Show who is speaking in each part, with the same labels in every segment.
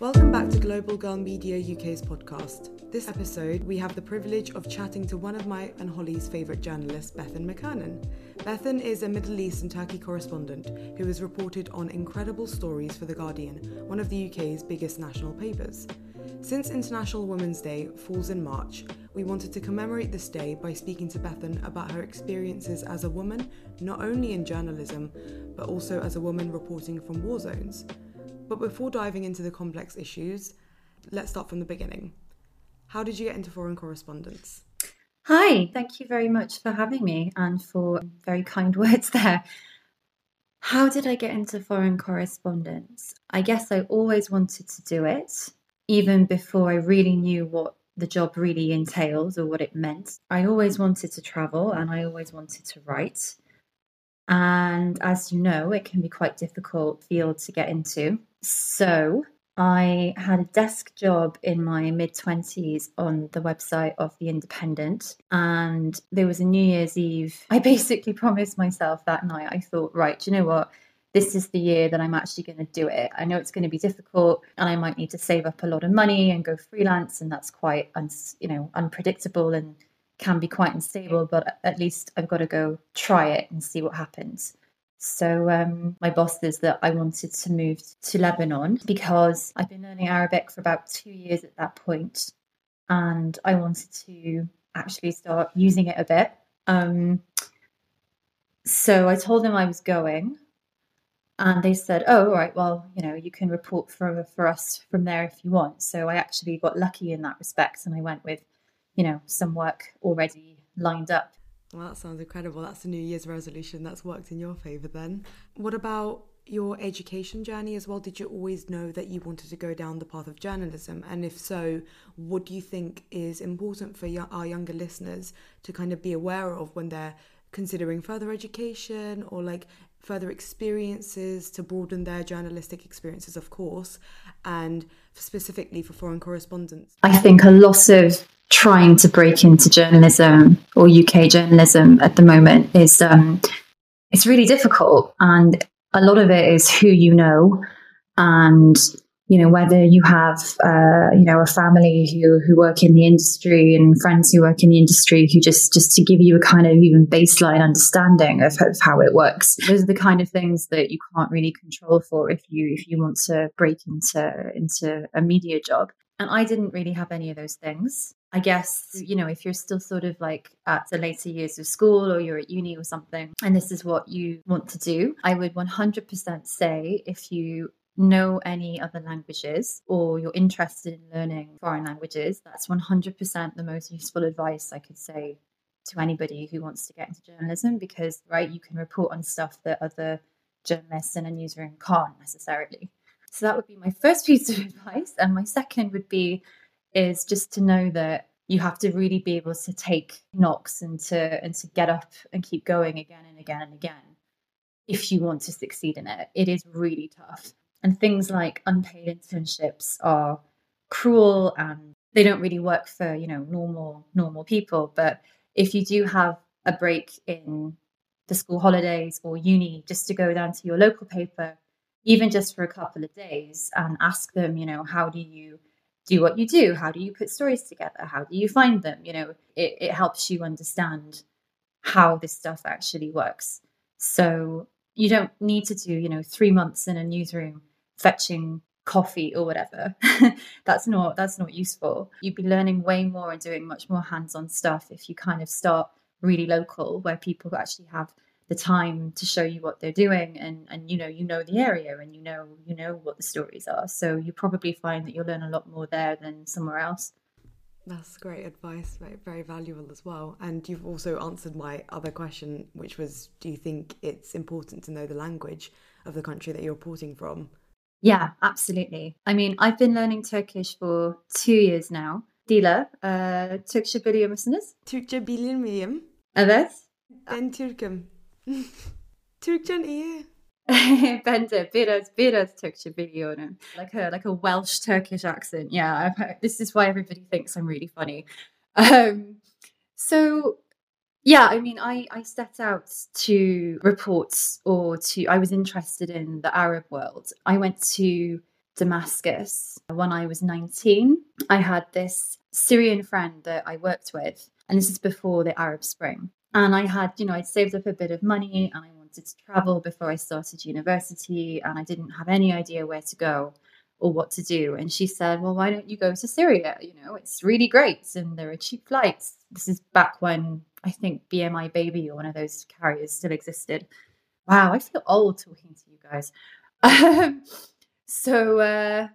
Speaker 1: Welcome back to Global Girl Media UK's podcast. This episode, we have the privilege of chatting to one of my and Holly's favourite journalists, Bethan McKernan. Bethan is a Middle East and Turkey correspondent who has reported on incredible stories for The Guardian, one of the UK's biggest national papers. Since International Women's Day falls in March, we wanted to commemorate this day by speaking to Bethan about her experiences as a woman, not only in journalism, but also as a woman reporting from war zones. But before diving into the complex issues, let's start from the beginning. How did you get into foreign correspondence?
Speaker 2: Hi, thank you very much for having me and for very kind words there. How did I get into foreign correspondence? I guess I always wanted to do it, even before I really knew what the job really entails or what it meant. I always wanted to travel and I always wanted to write. And as you know, it can be quite difficult field to get into. So I had a desk job in my mid 20s on the website of The Independent. And there was a New Year's Eve. I basically promised myself that night, I thought, right, you know what? This is the year that I'm actually going to do it. I know it's going to be difficult and I might need to save up a lot of money and go freelance. And that's quite, un- you know, unpredictable and can be quite unstable, but at least I've got to go try it and see what happens. So um, my boss says that I wanted to move to Lebanon because I've been learning Arabic for about two years at that point, and I wanted to actually start using it a bit. Um, so I told them I was going, and they said, "Oh, all right. Well, you know, you can report for for us from there if you want." So I actually got lucky in that respect, and I went with you know, some work already lined up.
Speaker 1: Well, that sounds incredible. That's a New Year's resolution that's worked in your favour then. What about your education journey as well? Did you always know that you wanted to go down the path of journalism? And if so, what do you think is important for our younger listeners to kind of be aware of when they're considering further education or like further experiences to broaden their journalistic experiences, of course, and specifically for foreign correspondence?
Speaker 2: I think a lot of trying to break into journalism or UK journalism at the moment is um, it's really difficult, and a lot of it is who you know, and you know whether you have uh, you know a family who who work in the industry and friends who work in the industry who just just to give you a kind of even baseline understanding of, of how it works. Those are the kind of things that you can't really control for if you if you want to break into into a media job. And I didn't really have any of those things. I guess, you know, if you're still sort of like at the later years of school or you're at uni or something, and this is what you want to do, I would 100% say if you know any other languages or you're interested in learning foreign languages, that's 100% the most useful advice I could say to anybody who wants to get into journalism because, right, you can report on stuff that other journalists in a newsroom can't necessarily. So that would be my first piece of advice. And my second would be is just to know that you have to really be able to take knocks and to and to get up and keep going again and again and again if you want to succeed in it. It is really tough. And things like unpaid internships are cruel and they don't really work for, you know, normal normal people. But if you do have a break in the school holidays or uni just to go down to your local paper even just for a couple of days and ask them, you know, how do you do what you do? How do you put stories together? How do you find them? You know, it, it helps you understand how this stuff actually works. So you don't need to do, you know, three months in a newsroom fetching coffee or whatever. that's not that's not useful. You'd be learning way more and doing much more hands-on stuff if you kind of start really local where people actually have the time to show you what they're doing and and you know you know the area and you know you know what the stories are so you probably find that you'll learn a lot more there than somewhere else
Speaker 1: that's great advice very, very valuable as well and you've also answered my other question which was do you think it's important to know the language of the country that you're reporting from
Speaker 2: yeah absolutely i mean i've been learning turkish for two years now Dila, uh, Türkçe biliyor musunuz?
Speaker 1: Türkçe bilir miyim?
Speaker 2: Evet.
Speaker 1: Ben Türk'üm. Türkçen iyi.
Speaker 2: ben de biraz biraz Türkçe biliyorum. Like a like a Welsh Turkish accent. Yeah, heard, this is why everybody thinks I'm really funny. Um, so yeah, I mean, I I set out to report or to I was interested in the Arab world. I went to Damascus when I was 19. I had this Syrian friend that I worked with, and this is before the Arab Spring. And I had, you know, I'd saved up a bit of money and I wanted to travel before I started university, and I didn't have any idea where to go or what to do. And she said, Well, why don't you go to Syria? You know, it's really great and there are cheap flights. This is back when I think BMI Baby or one of those carriers still existed. Wow, I feel old talking to you guys. Um, so, uh,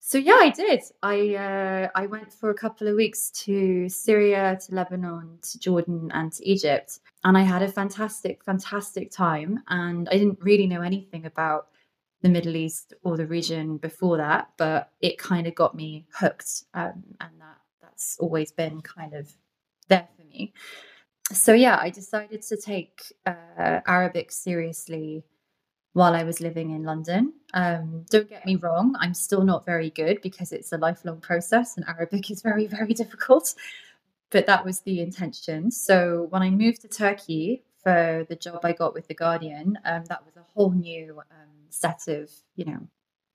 Speaker 2: so yeah, I did. I uh, I went for a couple of weeks to Syria, to Lebanon, to Jordan, and to Egypt, and I had a fantastic, fantastic time. And I didn't really know anything about the Middle East or the region before that, but it kind of got me hooked, um, and that that's always been kind of there for me. So yeah, I decided to take uh, Arabic seriously while I was living in London. Um, don't get me wrong, I'm still not very good because it's a lifelong process, and Arabic is very very difficult. But that was the intention. So when I moved to Turkey for the job I got with the Guardian, um, that was a whole new um, set of you know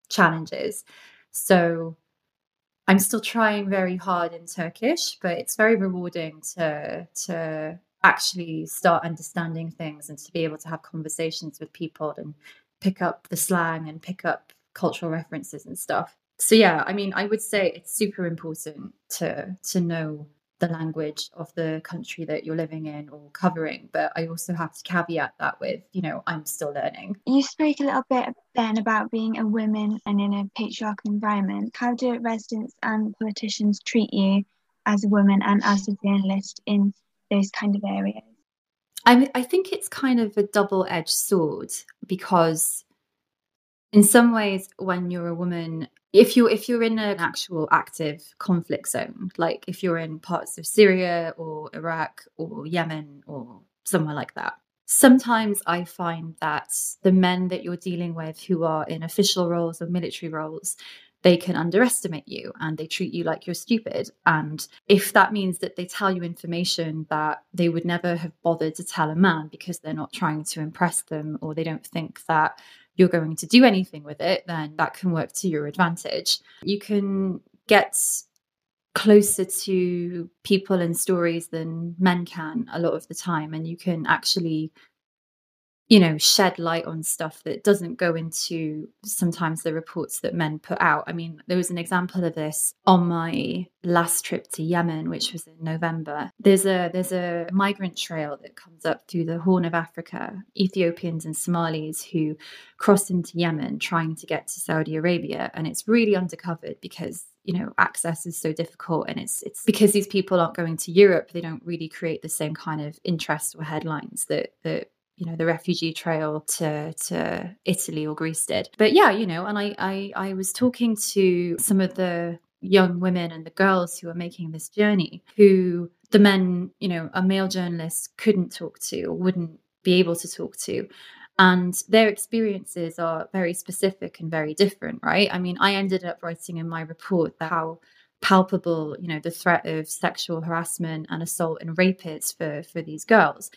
Speaker 2: challenges so i'm still trying very hard in turkish but it's very rewarding to to actually start understanding things and to be able to have conversations with people and pick up the slang and pick up cultural references and stuff so yeah i mean i would say it's super important to to know the language of the country that you're living in or covering. But I also have to caveat that with, you know, I'm still learning.
Speaker 3: You spoke a little bit then about being a woman and in a patriarchal environment. How do residents and politicians treat you as a woman and as a journalist in those kind of areas?
Speaker 2: I, I think it's kind of a double edged sword because in some ways when you're a woman if you're if you're in an actual active conflict zone, like if you're in parts of Syria or Iraq or Yemen or somewhere like that, sometimes I find that the men that you're dealing with who are in official roles or military roles, they can underestimate you and they treat you like you're stupid. And if that means that they tell you information that they would never have bothered to tell a man because they're not trying to impress them or they don't think that you're going to do anything with it, then that can work to your advantage. You can get closer to people and stories than men can a lot of the time, and you can actually you know, shed light on stuff that doesn't go into sometimes the reports that men put out. I mean, there was an example of this on my last trip to Yemen, which was in November. There's a there's a migrant trail that comes up through the Horn of Africa, Ethiopians and Somalis who cross into Yemen trying to get to Saudi Arabia, and it's really undercovered because you know access is so difficult and it's it's because these people aren't going to Europe they don't really create the same kind of interest or headlines that that you know the refugee trail to to Italy or Greece did. But yeah, you know, and I I, I was talking to some of the young women and the girls who are making this journey who the men, you know, a male journalist couldn't talk to or wouldn't be able to talk to. And their experiences are very specific and very different, right? I mean, I ended up writing in my report how palpable, you know, the threat of sexual harassment and assault and rape is for for these girls.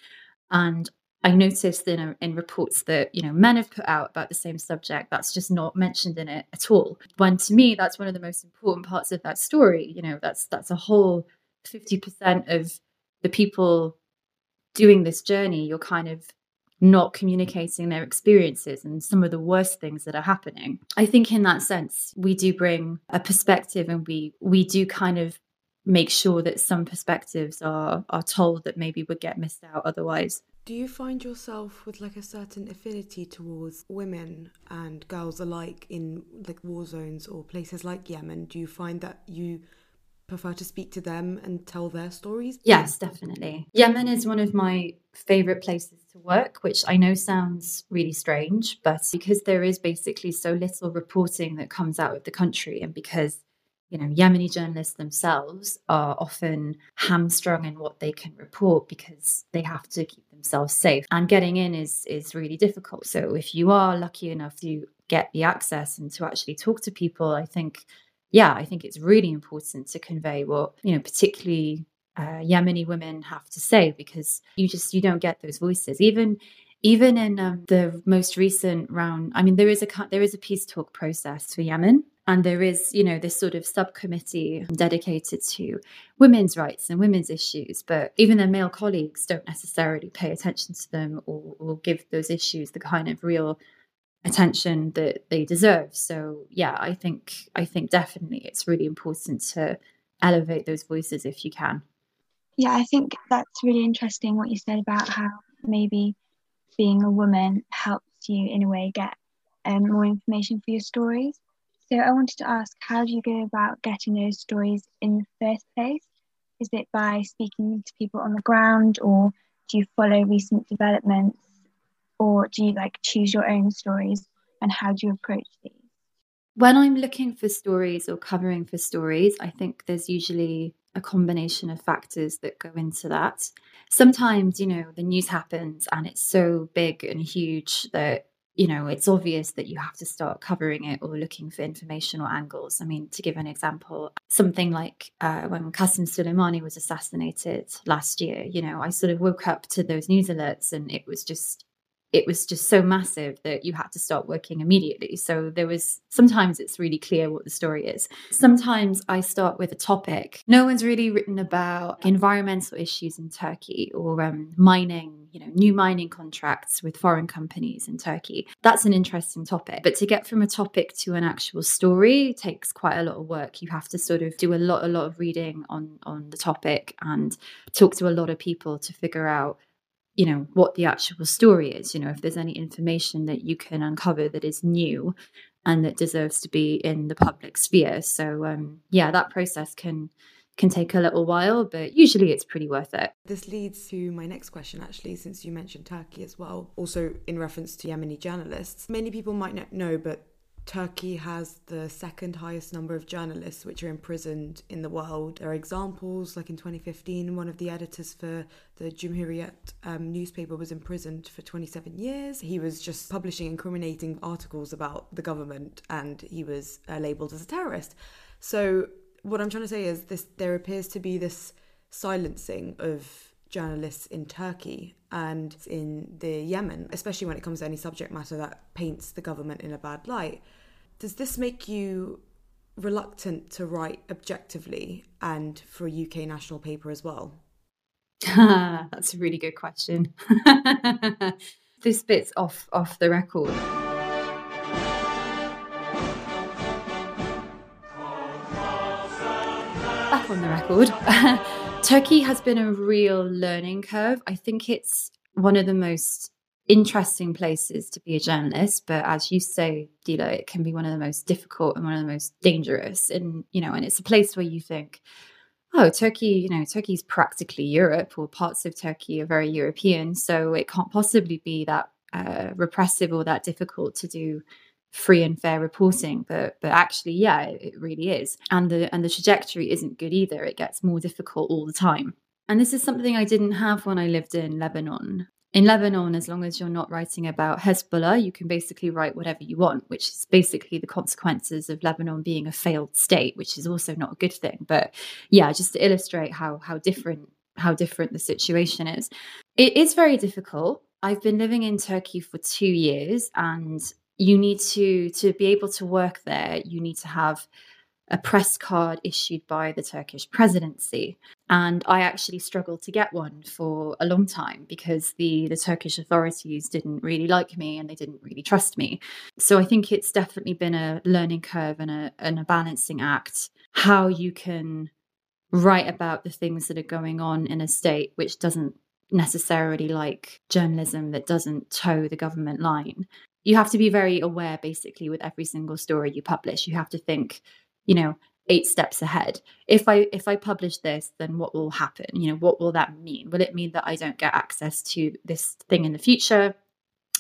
Speaker 2: And I noticed in, uh, in reports that you know men have put out about the same subject that's just not mentioned in it at all. When to me that's one of the most important parts of that story. You know that's that's a whole fifty percent of the people doing this journey. You're kind of not communicating their experiences and some of the worst things that are happening. I think in that sense we do bring a perspective and we we do kind of make sure that some perspectives are are told that maybe would get missed out otherwise.
Speaker 1: Do you find yourself with like a certain affinity towards women and girls alike in like war zones or places like Yemen? Do you find that you prefer to speak to them and tell their stories?
Speaker 2: Yes, definitely. Yemen is one of my favorite places to work, which I know sounds really strange, but because there is basically so little reporting that comes out of the country and because you know, Yemeni journalists themselves are often hamstrung in what they can report because they have to keep themselves safe. And getting in is is really difficult. So if you are lucky enough to get the access and to actually talk to people, I think, yeah, I think it's really important to convey what, you know, particularly uh, Yemeni women have to say because you just you don't get those voices. Even even in um, the most recent round, I mean, there is a there is a peace talk process for Yemen, and there is you know this sort of subcommittee dedicated to women's rights and women's issues. But even their male colleagues don't necessarily pay attention to them or, or give those issues the kind of real attention that they deserve. So yeah, I think I think definitely it's really important to elevate those voices if you can.
Speaker 3: Yeah, I think that's really interesting what you said about how maybe being a woman helps you in a way get um, more information for your stories. So I wanted to ask, how do you go about getting those stories in the first place? Is it by speaking to people on the ground, or do you follow recent developments, or do you like choose your own stories? And how do you approach these?
Speaker 2: When I'm looking for stories or covering for stories, I think there's usually a combination of factors that go into that. Sometimes, you know, the news happens and it's so big and huge that you know, it's obvious that you have to start covering it or looking for information or angles. I mean, to give an example, something like uh, when Qasem Soleimani was assassinated last year, you know, I sort of woke up to those news alerts and it was just it was just so massive that you had to start working immediately. So there was sometimes it's really clear what the story is. Sometimes I start with a topic. No one's really written about environmental issues in Turkey or um, mining, you know, new mining contracts with foreign companies in Turkey. That's an interesting topic. But to get from a topic to an actual story takes quite a lot of work. You have to sort of do a lot, a lot of reading on on the topic and talk to a lot of people to figure out you know what the actual story is you know if there's any information that you can uncover that is new and that deserves to be in the public sphere. So um, yeah that process can can take a little while but usually it's pretty worth it.
Speaker 1: This leads to my next question actually since you mentioned turkey as well also in reference to yemeni journalists. Many people might not know but Turkey has the second highest number of journalists which are imprisoned in the world. There are examples, like in 2015, one of the editors for the Cumhuriyet um, newspaper was imprisoned for 27 years. He was just publishing incriminating articles about the government and he was uh, labeled as a terrorist. So, what I'm trying to say is this there appears to be this silencing of journalists in Turkey and in the Yemen, especially when it comes to any subject matter that paints the government in a bad light. Does this make you reluctant to write objectively and for a UK national paper as well?
Speaker 2: That's a really good question. this bit's off off the record. Back on the record. Turkey has been a real learning curve. I think it's one of the most interesting places to be a journalist, but as you say, Dila, it can be one of the most difficult and one of the most dangerous. And you know, and it's a place where you think, oh, Turkey, you know, Turkey's practically Europe, or parts of Turkey are very European, so it can't possibly be that uh, repressive or that difficult to do free and fair reporting. But but actually yeah it, it really is. And the and the trajectory isn't good either. It gets more difficult all the time. And this is something I didn't have when I lived in Lebanon in Lebanon, as long as you're not writing about Hezbollah, you can basically write whatever you want, which is basically the consequences of Lebanon being a failed state, which is also not a good thing. But yeah, just to illustrate how how different how different the situation is. It is very difficult. I've been living in Turkey for two years, and you need to to be able to work there. You need to have a press card issued by the Turkish presidency. And I actually struggled to get one for a long time because the, the Turkish authorities didn't really like me and they didn't really trust me. So I think it's definitely been a learning curve and a, and a balancing act how you can write about the things that are going on in a state which doesn't necessarily like journalism that doesn't toe the government line. You have to be very aware, basically, with every single story you publish. You have to think, you know eight steps ahead if i if i publish this then what will happen you know what will that mean will it mean that i don't get access to this thing in the future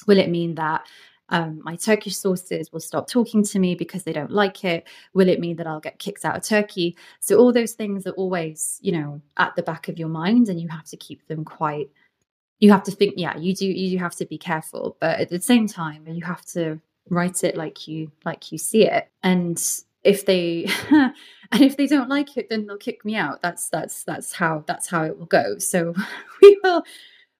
Speaker 2: will it mean that um, my Turkish sources will stop talking to me because they don't like it. Will it mean that I'll get kicked out of Turkey? So all those things are always, you know, at the back of your mind, and you have to keep them quite. You have to think, yeah, you do. You do have to be careful, but at the same time, you have to write it like you like you see it. And if they and if they don't like it then they'll kick me out that's that's that's how that's how it will go so we will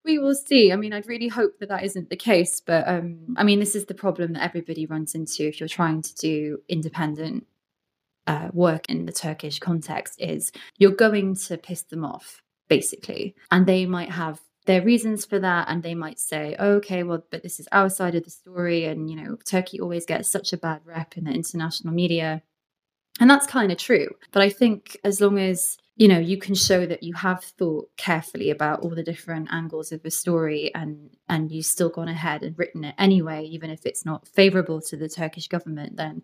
Speaker 2: we will see. I mean, I'd really hope that that isn't the case, but um, I mean, this is the problem that everybody runs into if you're trying to do independent uh, work in the Turkish context. Is you're going to piss them off basically, and they might have their reasons for that, and they might say, oh, "Okay, well, but this is our side of the story," and you know, Turkey always gets such a bad rep in the international media, and that's kind of true. But I think as long as you know you can show that you have thought carefully about all the different angles of the story and and you've still gone ahead and written it anyway even if it's not favorable to the turkish government then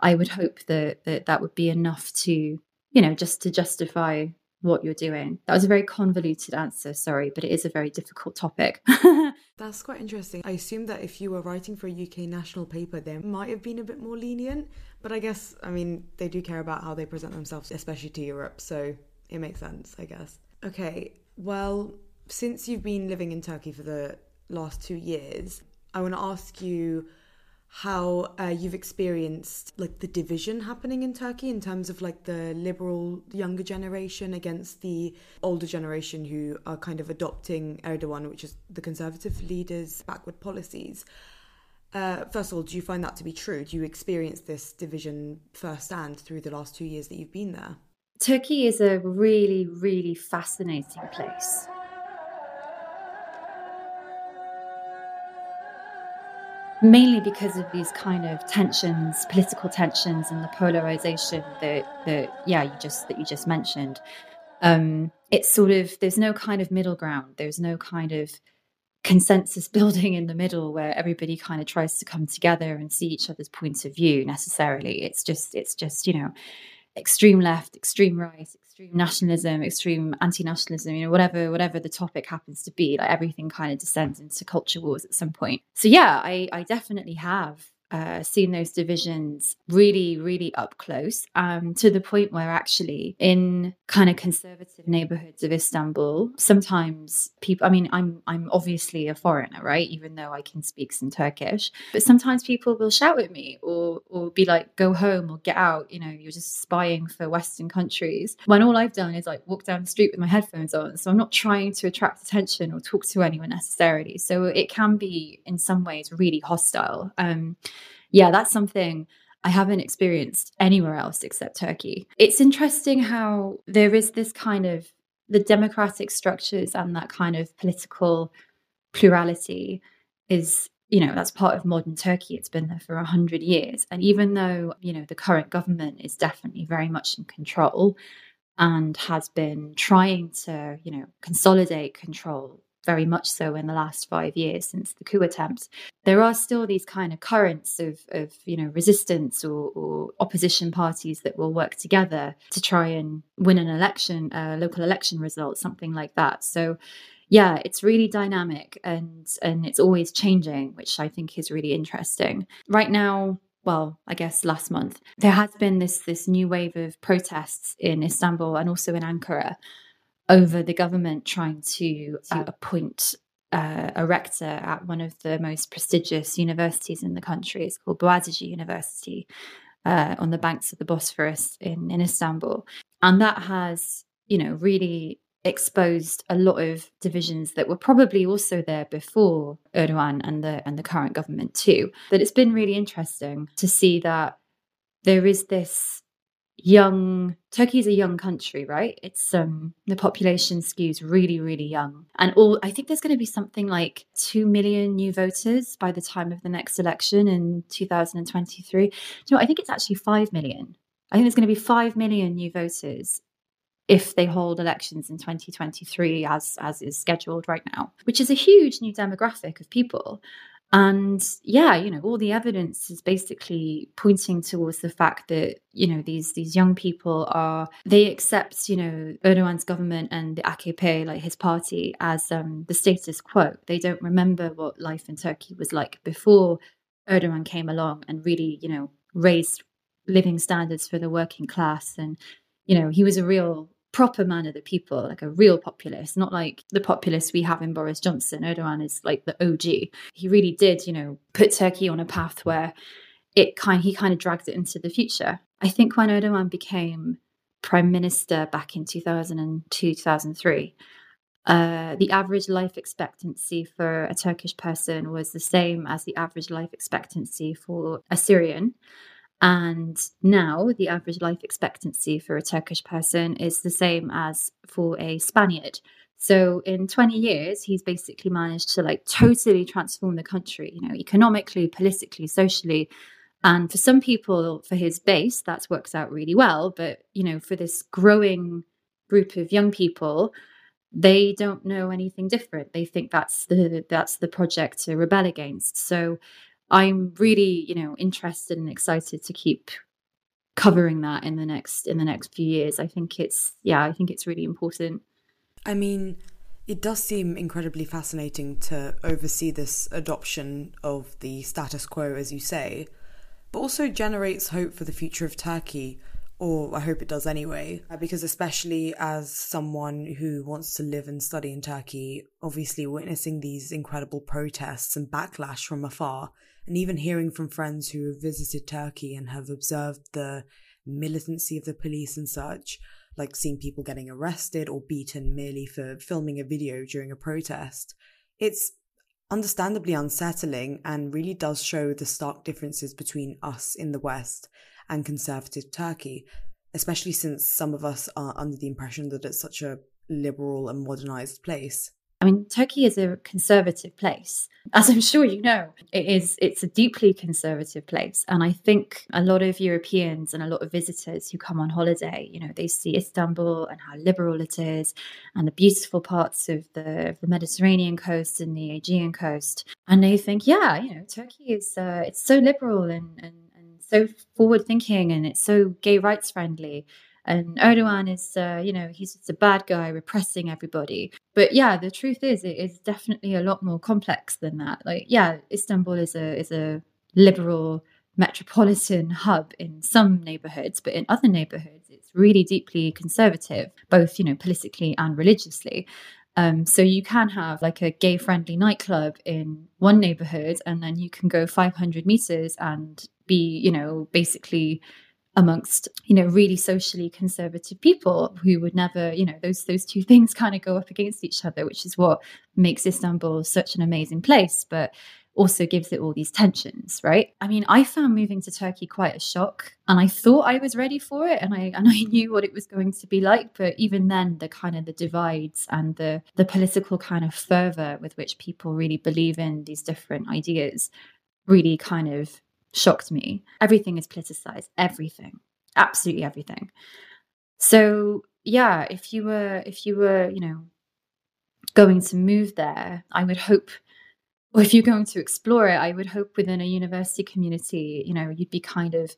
Speaker 2: i would hope that that, that would be enough to you know just to justify what you're doing. That was a very convoluted answer sorry but it is a very difficult topic.
Speaker 1: That's quite interesting. I assume that if you were writing for a uk national paper there might have been a bit more lenient but i guess i mean they do care about how they present themselves especially to europe so it makes sense, I guess. Okay, well, since you've been living in Turkey for the last two years, I want to ask you how uh, you've experienced like the division happening in Turkey in terms of like the liberal younger generation against the older generation who are kind of adopting Erdogan, which is the conservative leader's backward policies. Uh, first of all, do you find that to be true? Do you experience this division firsthand through the last two years that you've been there?
Speaker 2: Turkey is a really, really fascinating place. Mainly because of these kind of tensions, political tensions, and the polarization that, that yeah, you just that you just mentioned. Um, it's sort of there's no kind of middle ground. There's no kind of consensus building in the middle where everybody kind of tries to come together and see each other's points of view necessarily. It's just it's just you know extreme left, extreme right, extreme nationalism, extreme anti-nationalism, you know, whatever whatever the topic happens to be, like everything kind of descends into culture wars at some point. So yeah, I I definitely have uh, seen those divisions really, really up close um, to the point where actually in kind of conservative neighborhoods of Istanbul, sometimes people, I mean, I'm, I'm obviously a foreigner, right? Even though I can speak some Turkish, but sometimes people will shout at me or, or be like, go home or get out. You know, you're just spying for Western countries. When all I've done is like walk down the street with my headphones on. So I'm not trying to attract attention or talk to anyone necessarily. So it can be in some ways really hostile. Um, yeah, that's something I haven't experienced anywhere else except Turkey. It's interesting how there is this kind of the democratic structures and that kind of political plurality is you know that's part of modern turkey it's been there for 100 years and even though you know the current government is definitely very much in control and has been trying to you know consolidate control very much so in the last five years since the coup attempt. There are still these kind of currents of, of you know, resistance or, or opposition parties that will work together to try and win an election, a local election result, something like that. So yeah, it's really dynamic and and it's always changing, which I think is really interesting. Right now, well, I guess last month, there has been this this new wave of protests in Istanbul and also in Ankara over the government trying to uh, appoint uh, a rector at one of the most prestigious universities in the country. It's called Boğaziçi University uh, on the banks of the Bosphorus in, in Istanbul. And that has, you know, really exposed a lot of divisions that were probably also there before Erdogan and the and the current government too. But it's been really interesting to see that there is this young Turkey is a young country, right? It's um the population skews really, really young. And all I think there's going to be something like 2 million new voters by the time of the next election in 2023. You know, I think it's actually 5 million. I think there's going to be 5 million new voters if they hold elections in 2023 as as is scheduled right now, which is a huge new demographic of people. And yeah, you know, all the evidence is basically pointing towards the fact that, you know, these these young people are they accept, you know, Erdogan's government and the AKP, like his party, as um, the status quo. They don't remember what life in Turkey was like before Erdogan came along and really, you know, raised living standards for the working class. And, you know, he was a real proper man of the people, like a real populist, not like the populist we have in Boris Johnson. Erdogan is like the OG. He really did, you know, put Turkey on a path where it kind he kind of dragged it into the future. I think when Erdogan became prime minister back in 2002 2003 uh, the average life expectancy for a Turkish person was the same as the average life expectancy for a Syrian. And now the average life expectancy for a Turkish person is the same as for a Spaniard. So in 20 years, he's basically managed to like totally transform the country, you know, economically, politically, socially. And for some people, for his base, that works out really well. But, you know, for this growing group of young people, they don't know anything different. They think that's the that's the project to rebel against. So I'm really, you know, interested and excited to keep covering that in the next in the next few years. I think it's yeah, I think it's really important.
Speaker 1: I mean, it does seem incredibly fascinating to oversee this adoption of the status quo, as you say, but also generates hope for the future of Turkey, or I hope it does anyway, because especially as someone who wants to live and study in Turkey, obviously witnessing these incredible protests and backlash from afar, and even hearing from friends who have visited Turkey and have observed the militancy of the police and such, like seeing people getting arrested or beaten merely for filming a video during a protest. It's understandably unsettling and really does show the stark differences between us in the West and conservative Turkey, especially since some of us are under the impression that it's such a liberal and modernized place.
Speaker 2: I mean, Turkey is a conservative place, as I'm sure you know. It is. It's a deeply conservative place, and I think a lot of Europeans and a lot of visitors who come on holiday, you know, they see Istanbul and how liberal it is, and the beautiful parts of the, the Mediterranean coast and the Aegean coast, and they think, yeah, you know, Turkey is uh, it's so liberal and, and and so forward thinking, and it's so gay rights friendly and Erdogan is, uh, you know, he's just a bad guy repressing everybody. But yeah, the truth is, it is definitely a lot more complex than that. Like, yeah, Istanbul is a is a liberal metropolitan hub in some neighborhoods, but in other neighborhoods, it's really deeply conservative, both you know politically and religiously. Um, so you can have like a gay friendly nightclub in one neighborhood, and then you can go 500 meters and be, you know, basically amongst you know really socially conservative people who would never you know those those two things kind of go up against each other which is what makes istanbul such an amazing place but also gives it all these tensions right? I mean i found moving to turkey quite a shock and i thought i was ready for it and i and i knew what it was going to be like but even then the kind of the divides and the the political kind of fervor with which people really believe in these different ideas really kind of shocked me. Everything is politicized, everything, absolutely everything. So yeah, if you were if you were, you know, going to move there, I would hope or if you're going to explore it, I would hope within a university community, you know, you'd be kind of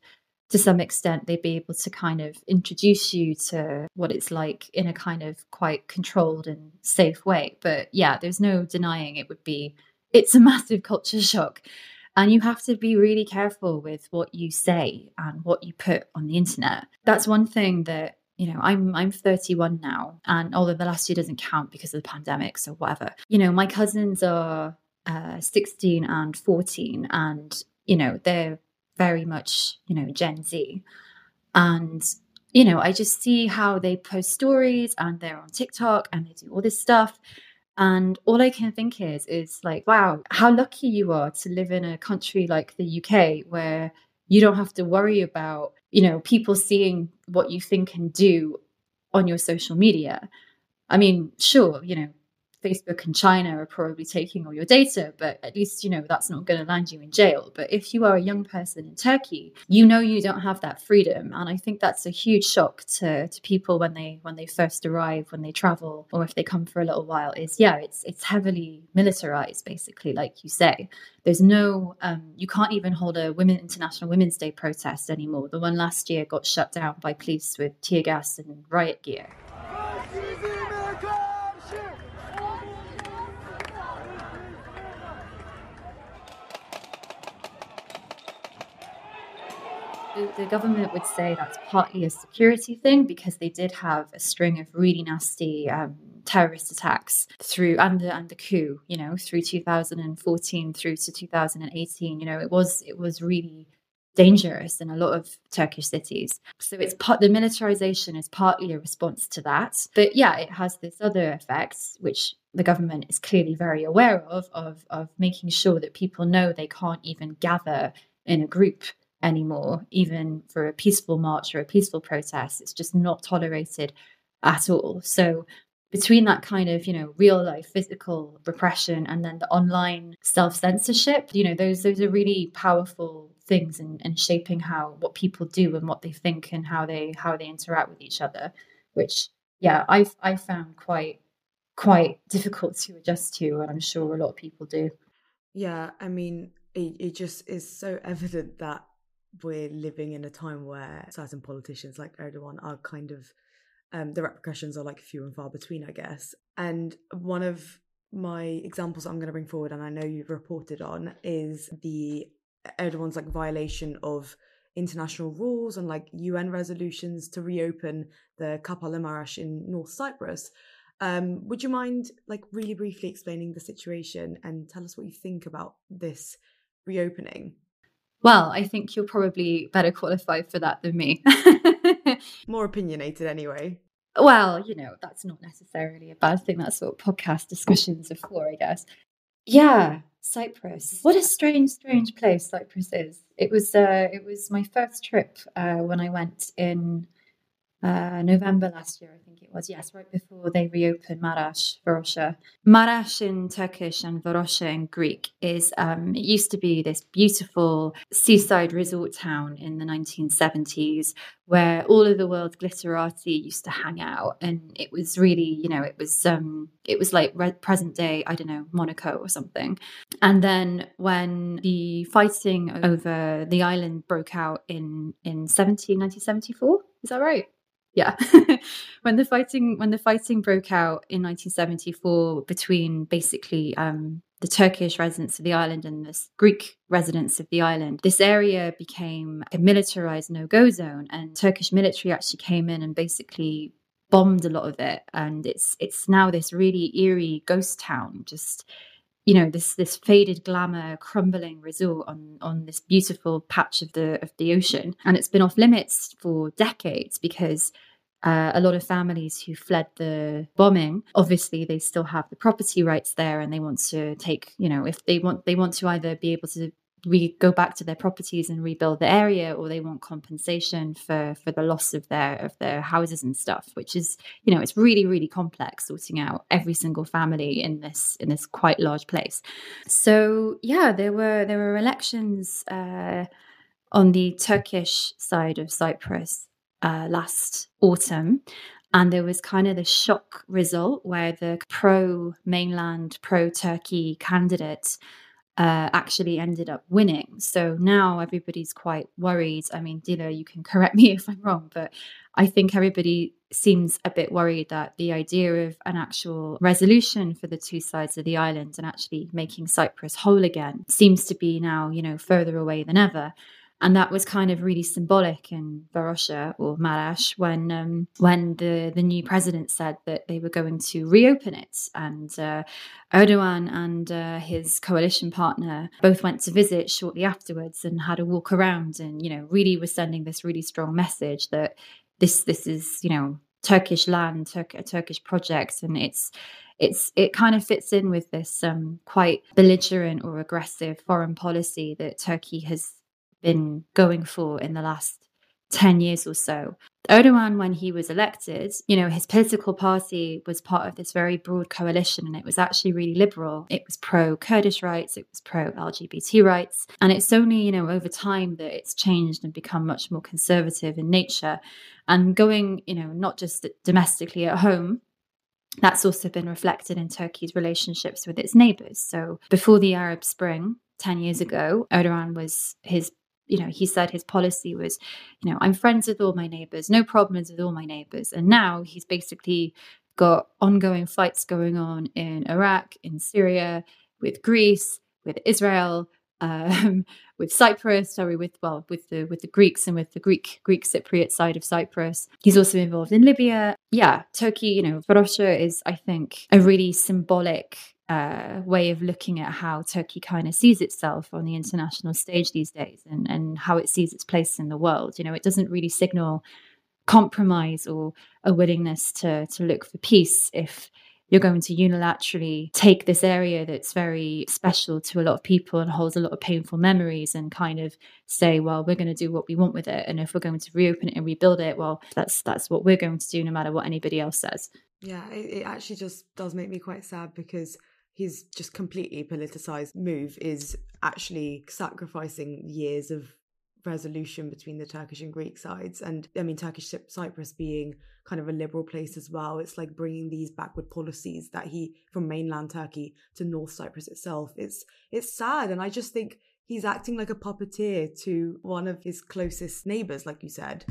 Speaker 2: to some extent they'd be able to kind of introduce you to what it's like in a kind of quite controlled and safe way. But yeah, there's no denying it would be it's a massive culture shock. And you have to be really careful with what you say and what you put on the internet. That's one thing that you know i'm i'm 31 now and although the last year doesn't count because of the pandemic so whatever you know my cousins are uh, 16 and 14 and you know they're very much you know gen z and you know i just see how they post stories and they're on tiktok and they do all this stuff and all I can think is, is like, wow, how lucky you are to live in a country like the UK where you don't have to worry about, you know, people seeing what you think and do on your social media. I mean, sure, you know, Facebook and China are probably taking all your data, but at least you know that's not going to land you in jail. But if you are a young person in Turkey, you know you don't have that freedom, and I think that's a huge shock to, to people when they when they first arrive, when they travel, or if they come for a little while. Is yeah, it's it's heavily militarized, basically, like you say. There's no, um, you can't even hold a Women International Women's Day protest anymore. The one last year got shut down by police with tear gas and riot gear. The, government would say that's partly a security thing because they did have a string of really nasty um, terrorist attacks through and the and the coup, you know, through 2014 through to 2018. You know, it was it was really dangerous in a lot of Turkish cities. So it's part the militarization is partly a response to that. But yeah, it has this other effects which the government is clearly very aware of of of making sure that people know they can't even gather in a group anymore, even for a peaceful march or a peaceful protest. It's just not tolerated at all. So between that kind of you know real life physical repression and then the online self censorship you know those those are really powerful things in, in shaping how what people do and what they think and how they how they interact with each other which yeah i've i found quite quite difficult to adjust to and i'm sure a lot of people do
Speaker 1: yeah i mean it, it just is so evident that we're living in a time where certain politicians like erdogan are kind of um, the repercussions are like few and far between, I guess. And one of my examples I'm going to bring forward, and I know you've reported on, is the Erdogan's like violation of international rules and like UN resolutions to reopen the Kapalı Maraş in North Cyprus. Um, would you mind like really briefly explaining the situation and tell us what you think about this reopening?
Speaker 2: Well, I think you're probably better qualified for that than me.
Speaker 1: More opinionated, anyway.
Speaker 2: Well, you know, that's not necessarily a bad thing. That's what podcast discussions are for, I guess. Yeah, Cyprus. What a strange, strange place Cyprus is. It was uh, it was my first trip uh, when I went in uh, November last year, I think it was. Yes, right before they reopened Maraş, Varosha. Marash in Turkish and Varosha in Greek is, um, it used to be this beautiful seaside resort town in the 1970s where all of the world's glitterati used to hang out. And it was really, you know, it was, um, it was like re- present day, I don't know, Monaco or something. And then when the fighting over the island broke out in, in 17, 1974, is that right? Yeah. When the fighting when the fighting broke out in 1974 between basically um, the Turkish residents of the island and the Greek residents of the island, this area became a militarized no-go zone, and Turkish military actually came in and basically bombed a lot of it, and it's it's now this really eerie ghost town, just you know this this faded glamour crumbling resort on on this beautiful patch of the of the ocean. And it's been off limits for decades because uh, a lot of families who fled the bombing obviously they still have the property rights there and they want to take you know if they want they want to either be able to re- go back to their properties and rebuild the area or they want compensation for for the loss of their of their houses and stuff which is you know it's really really complex sorting out every single family in this in this quite large place. So yeah there were there were elections uh, on the turkish side of cyprus uh, last autumn. And there was kind of the shock result where the pro mainland, pro Turkey candidate uh, actually ended up winning. So now everybody's quite worried. I mean, Dila, you can correct me if I'm wrong, but I think everybody seems a bit worried that the idea of an actual resolution for the two sides of the island and actually making Cyprus whole again seems to be now, you know, further away than ever and that was kind of really symbolic in Varosha or Marash when um, when the the new president said that they were going to reopen it, and uh, Erdogan and uh, his coalition partner both went to visit shortly afterwards and had a walk around, and you know really was sending this really strong message that this this is you know Turkish land, Tur- a Turkish project, and it's it's it kind of fits in with this um, quite belligerent or aggressive foreign policy that Turkey has been going for in the last 10 years or so. Erdogan, when he was elected, you know, his political party was part of this very broad coalition and it was actually really liberal. It was pro Kurdish rights, it was pro LGBT rights. And it's only, you know, over time that it's changed and become much more conservative in nature. And going, you know, not just domestically at home, that's also been reflected in Turkey's relationships with its neighbors. So before the Arab Spring, 10 years ago, Erdogan was his you know, he said his policy was, you know, I'm friends with all my neighbors, no problems with all my neighbors. And now he's basically got ongoing fights going on in Iraq, in Syria, with Greece, with Israel, um, with Cyprus, sorry, with well, with the with the Greeks and with the Greek Greek Cypriot side of Cyprus. He's also involved in Libya. Yeah, Turkey, you know, Varosha is, I think, a really symbolic uh, way of looking at how Turkey kind of sees itself on the international stage these days and, and how it sees its place in the world. You know, it doesn't really signal compromise or a willingness to to look for peace if you're going to unilaterally take this area that's very special to a lot of people and holds a lot of painful memories and kind of say well we're going to do what we want with it and if we're going to reopen it and rebuild it well that's that's what we're going to do no matter what anybody else says
Speaker 1: yeah it, it actually just does make me quite sad because his just completely politicized move is actually sacrificing years of resolution between the Turkish and Greek sides. And I mean, Turkish Cyprus being kind of a liberal place as well. It's like bringing these backward policies that he from mainland Turkey to North Cyprus itself. It's it's sad, and I just think he's acting like a puppeteer to one of his closest neighbors, like you said.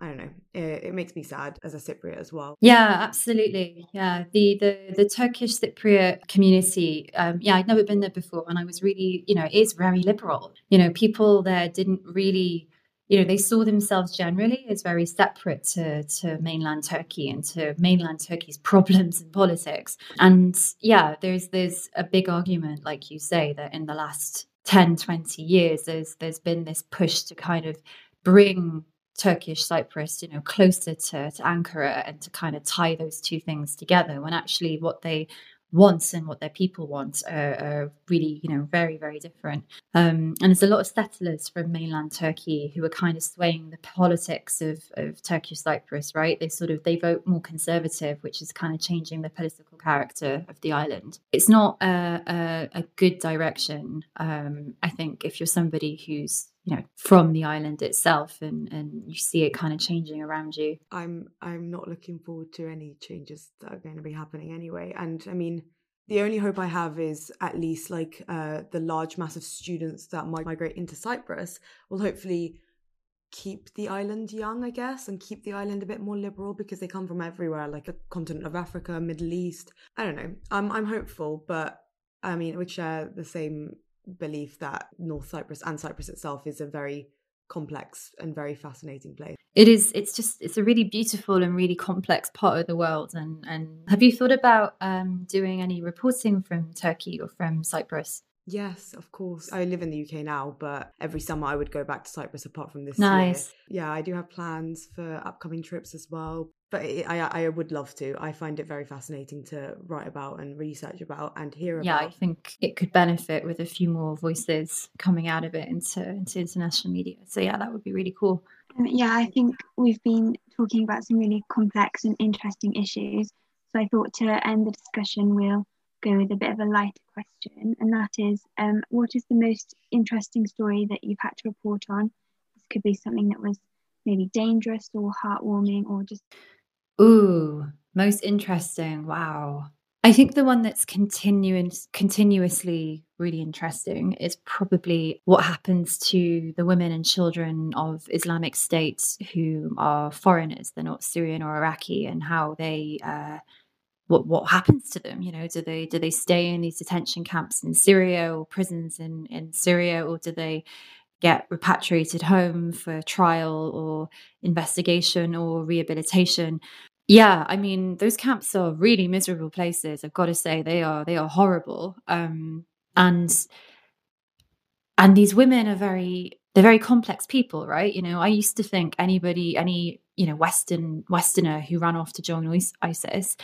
Speaker 1: I don't know. It, it, makes me sad as a Cypriot as well.
Speaker 2: Yeah, absolutely. Yeah, the the the Turkish Cypriot community. Um, yeah, I'd never been there before, and I was really, you know, it is very liberal. You know, people there didn't really. You know, they saw themselves generally as very separate to, to mainland Turkey and to mainland Turkey's problems and politics. And yeah, there's there's a big argument, like you say, that in the last 10, 20 years, there's there's been this push to kind of bring Turkish Cyprus, you know, closer to, to Ankara and to kind of tie those two things together when actually what they want and what their people want are, are really, you know, very, very different. Um, and there's a lot of settlers from mainland Turkey who are kind of swaying the politics of, of Turkish Cyprus, right? They sort of, they vote more conservative, which is kind of changing the political character of the island. It's not a, a, a good direction, um, I think, if you're somebody who's you know from the island itself and and you see it kind of changing around you?
Speaker 1: I'm i'm not looking forward to any changes that are going to be happening anyway. And i mean the only hope i have is at least like uh, the large mass of students that might migrate into cyprus will hopefully keep the island young i guess and keep the island a bit more liberal because they come from everywhere like the continent of africa middle east. I don't know. I'm, I'm hopeful but i mean we share the same belief that North Cyprus and Cyprus itself is a very complex and very fascinating place.
Speaker 2: It is. It's just. It's a really beautiful and really complex part of the world. And and have you thought about um, doing any reporting from Turkey or from Cyprus?
Speaker 1: Yes, of course. I live in the UK now, but every summer I would go back to Cyprus apart from this
Speaker 2: nice.
Speaker 1: year. Yeah, I do have plans for upcoming trips as well. But it, I, I would love to. I find it very fascinating to write about and research about and hear
Speaker 2: yeah,
Speaker 1: about.
Speaker 2: Yeah, I think it could benefit with a few more voices coming out of it into, into international media. So, yeah, that would be really cool.
Speaker 3: Um, yeah, I think we've been talking about some really complex and interesting issues. So, I thought to end the discussion, we'll go with a bit of a lighter question, and that is um, what is the most interesting story that you've had to report on? This could be something that was maybe dangerous or heartwarming or just.
Speaker 2: Ooh, most interesting. Wow. I think the one that's continuous, continuously really interesting is probably what happens to the women and children of Islamic states who are foreigners, they're not Syrian or Iraqi, and how they uh, what what happens to them you know do they do they stay in these detention camps in syria or prisons in in syria or do they get repatriated home for trial or investigation or rehabilitation yeah i mean those camps are really miserable places i've got to say they are they are horrible um and and these women are very they're very complex people right you know i used to think anybody any you know western westerner who ran off to join isis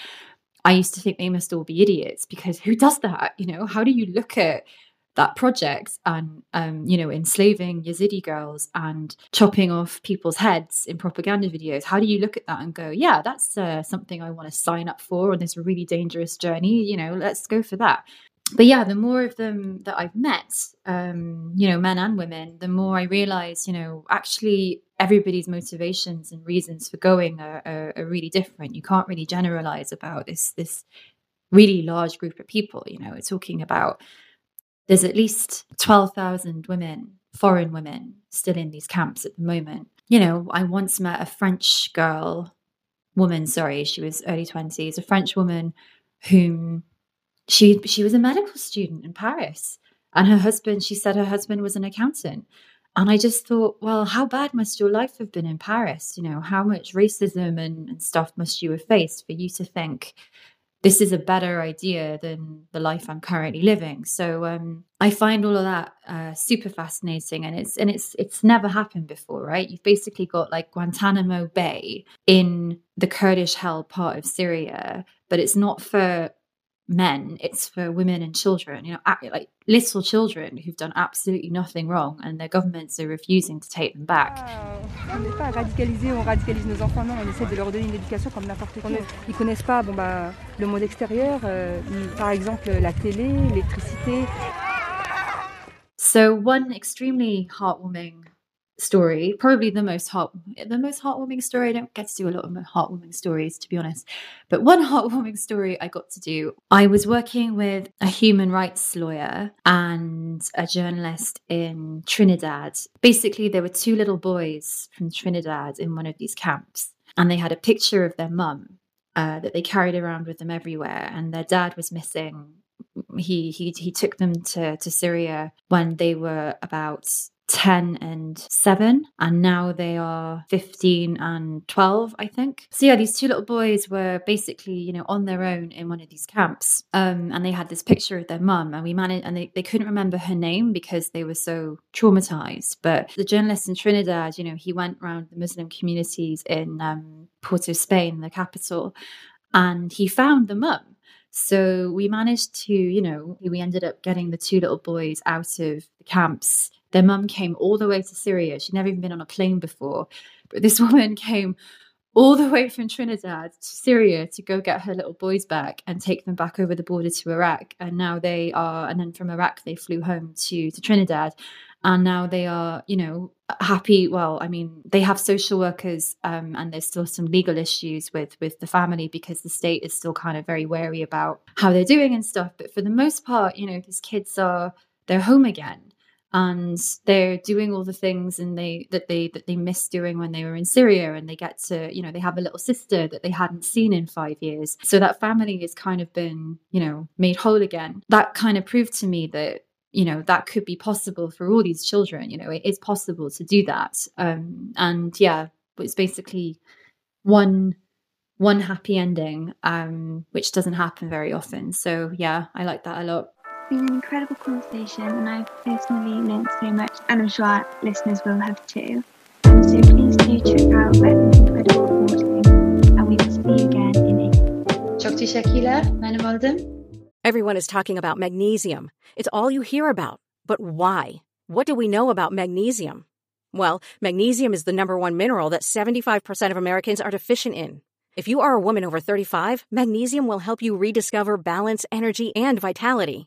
Speaker 2: I used to think they must all be idiots because who does that? You know, how do you look at that project and um, you know enslaving Yazidi girls and chopping off people's heads in propaganda videos. How do you look at that and go, yeah, that's uh, something I want to sign up for on this really dangerous journey? You know, let's go for that. But yeah, the more of them that I've met, um, you know, men and women, the more I realize, you know, actually everybody's motivations and reasons for going are, are, are, really different. You can't really generalize about this this really large group of people. You know, we're talking about there's at least twelve thousand women, foreign women, still in these camps at the moment. You know, I once met a French girl, woman. Sorry, she was early twenties, a French woman whom she she was a medical student in Paris, and her husband. She said her husband was an accountant and I just thought, well, how bad must your life have been in Paris? You know, how much racism and, and stuff must you have faced for you to think this is a better idea than the life I'm currently living. So um, I find all of that uh, super fascinating, and it's and it's it's never happened before, right? You've basically got like Guantanamo Bay in the Kurdish held part of Syria, but it's not for men it's for women and children you know like little children who've done absolutely nothing wrong and their governments are refusing to take them back.
Speaker 4: On n'est pas radicalisé on radicalise nos enfants non on essaie de leur donner une éducation comme n'importe qui. Ils connaissent pas bon bah le monde extérieur euh, par exemple la télé l'électricité.
Speaker 2: So one extremely heartwarming story, probably the most heart the most heartwarming story. I don't get to do a lot of heartwarming stories to be honest, but one heartwarming story I got to do. I was working with a human rights lawyer and a journalist in Trinidad. Basically, there were two little boys from Trinidad in one of these camps, and they had a picture of their mum uh, that they carried around with them everywhere, and their dad was missing. He he he took them to to Syria when they were about 10 and 7 and now they are 15 and 12 i think. So yeah these two little boys were basically you know on their own in one of these camps um, and they had this picture of their mum and we managed and they, they couldn't remember her name because they were so traumatized but the journalist in trinidad you know he went around the muslim communities in um, port of spain the capital and he found the mum. So we managed to, you know, we ended up getting the two little boys out of the camps their mum came all the way to Syria. She'd never even been on a plane before. But this woman came all the way from Trinidad to Syria to go get her little boys back and take them back over the border to Iraq. And now they are, and then from Iraq, they flew home to, to Trinidad. And now they are, you know, happy. Well, I mean, they have social workers, um, and there's still some legal issues with with the family because the state is still kind of very wary about how they're doing and stuff. But for the most part, you know, these kids are they're home again and they're doing all the things and they that they that they missed doing when they were in Syria and they get to you know they have a little sister that they hadn't seen in 5 years. So that family has kind of been you know made whole again. That kind of proved to me that you know that could be possible for all these children you know it is possible to do that. Um and yeah it's basically one one happy ending um which doesn't happen very often. So yeah i like that a lot
Speaker 3: been an incredible conversation, and I've personally learned so much, and I'm sure our listeners will have too. Um, so please do check out Bethan's incredible reporting, and we will see you again in April.
Speaker 2: Çok teşekkürler. Benim adım.
Speaker 5: Everyone is talking about magnesium. It's all you hear about. But why? What do we know about magnesium? Well, magnesium is the number one mineral that 75% of Americans are deficient in. If you are a woman over 35, magnesium will help you rediscover balance, energy, and vitality.